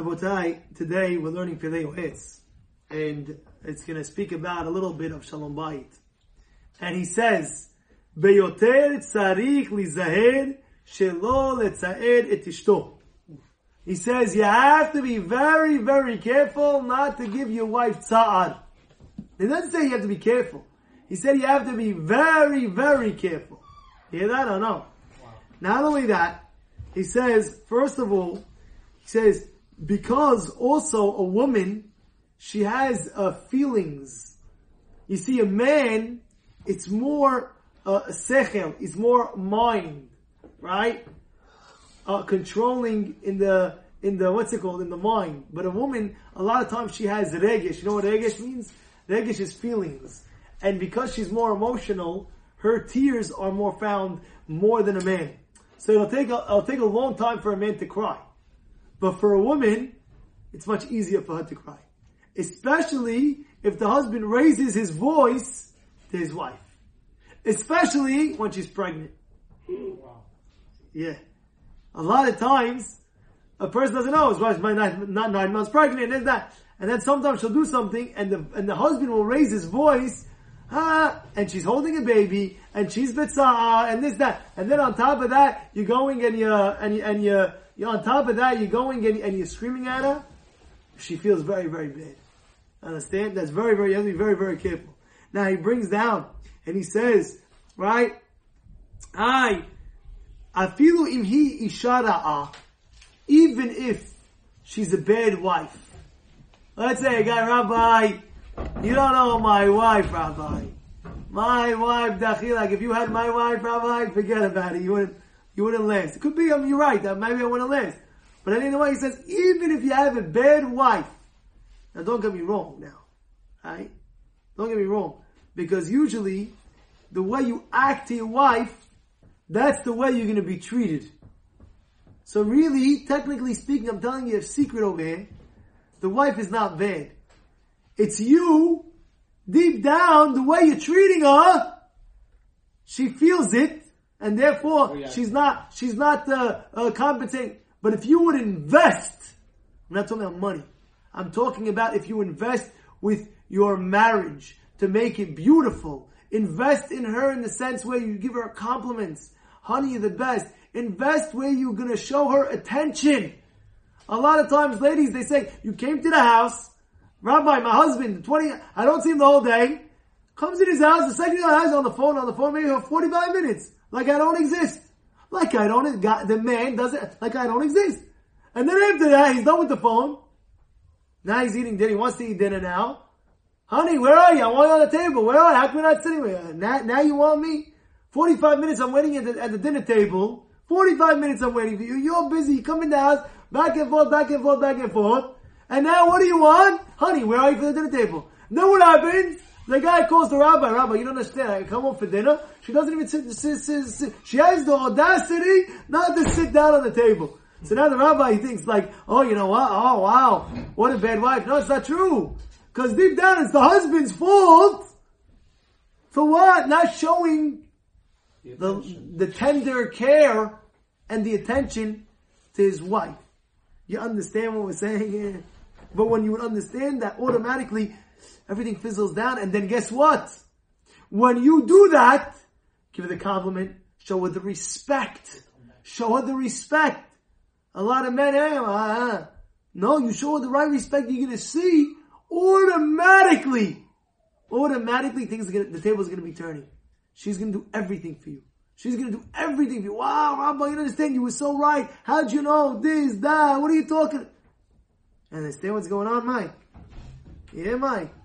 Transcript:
Rabotai, today we're learning Pele Yoetz, and it's going to speak about a little bit of Shalom Bayit. And he says, Beyoter tzarich lizaher shelo letzaed et ishto. He says, you have to be very, very careful not to give your wife tsa'ar. He doesn't say you have to be careful. He said you have to be very, very careful. You hear that or no? Wow. Not only that, he says, first of all, he says, because also a woman, she has uh, feelings. You see, a man, it's more uh, sechel, it's more mind, right? Uh, controlling in the in the what's it called in the mind. But a woman, a lot of times she has regesh. You know what regesh means? Regesh is feelings, and because she's more emotional, her tears are more found more than a man. So it'll take a, it'll take a long time for a man to cry. But for a woman, it's much easier for her to cry. Especially if the husband raises his voice to his wife. Especially when she's pregnant. Yeah. A lot of times, a person doesn't know his wife's not, not nine months pregnant, and that. And then sometimes she'll do something, and the, and the husband will raise his voice, ah, and she's holding a baby, and she's bitza'a, and this, that. And then on top of that, you're going and you're, and you, and you're, you're on top of that, you're going and, and you're screaming at her. She feels very, very bad. Understand? That's very, very, you have to be very, very careful. Now he brings down, and he says, right? I, afilu imhi ishara'a, even if she's a bad wife. Let's say a guy, Rabbi, you don't know my wife, Rabbi. My wife, like if you had my wife, Rabbi, forget about it. You wouldn't, you wouldn't last. It could be, I mean, you're right, that maybe I wouldn't last. But anyway, he says, even if you have a bad wife, now don't get me wrong now, right? Don't get me wrong. Because usually, the way you act to your wife, that's the way you're going to be treated. So really, technically speaking, I'm telling you a secret over here. The wife is not bad. It's you, deep down, the way you're treating her, she feels it, and therefore oh, yeah. she's not, she's not uh, uh, compensating. But if you would invest, I'm not talking about money. I'm talking about if you invest with your marriage to make it beautiful. Invest in her in the sense where you give her compliments. Honey, you're the best. Invest where you're gonna show her attention. A lot of times, ladies, they say, you came to the house, Rabbi, my husband, 20, I don't see him the whole day, comes in his house, the second guy is on the phone, on the phone maybe for 45 minutes. Like I don't exist. Like I don't, the man doesn't, like I don't exist. And then after that, he's done with the phone. Now he's eating dinner. He wants to eat dinner now. Honey, where are you? I want you on the table. Where are you? How come you're not sitting with Now, now you want me? 45 minutes I'm waiting at the, at the dinner table. 45 minutes I'm waiting for you. You're busy. You come in the house, back and forth, back and forth, back and forth. And now what do you want? Honey, where are you for the dinner table? Know what happens? The guy calls the rabbi, Rabbi, you don't understand. I come home for dinner. She doesn't even sit, sit, sit, sit. She has the audacity not to sit down on the table. So now the rabbi he thinks like, oh, you know what? Oh, wow. What a bad wife. No, it's not true. Because deep down it's the husband's fault. For what? Not showing the, the tender care and the attention to his wife. You understand what we're saying here? But when you would understand that, automatically everything fizzles down. And then guess what? When you do that, give her the compliment, show her the respect. Show her the respect. A lot of men, hey, uh, no, you show her the right respect, you're gonna see automatically, automatically things are gonna, the table's gonna be turning. She's gonna do everything for you. She's gonna do everything for you. Wow, Rabbi, you understand? You were so right. How'd you know this, that? What are you talking? And understand what's going on, Mike? Yeah, Mike.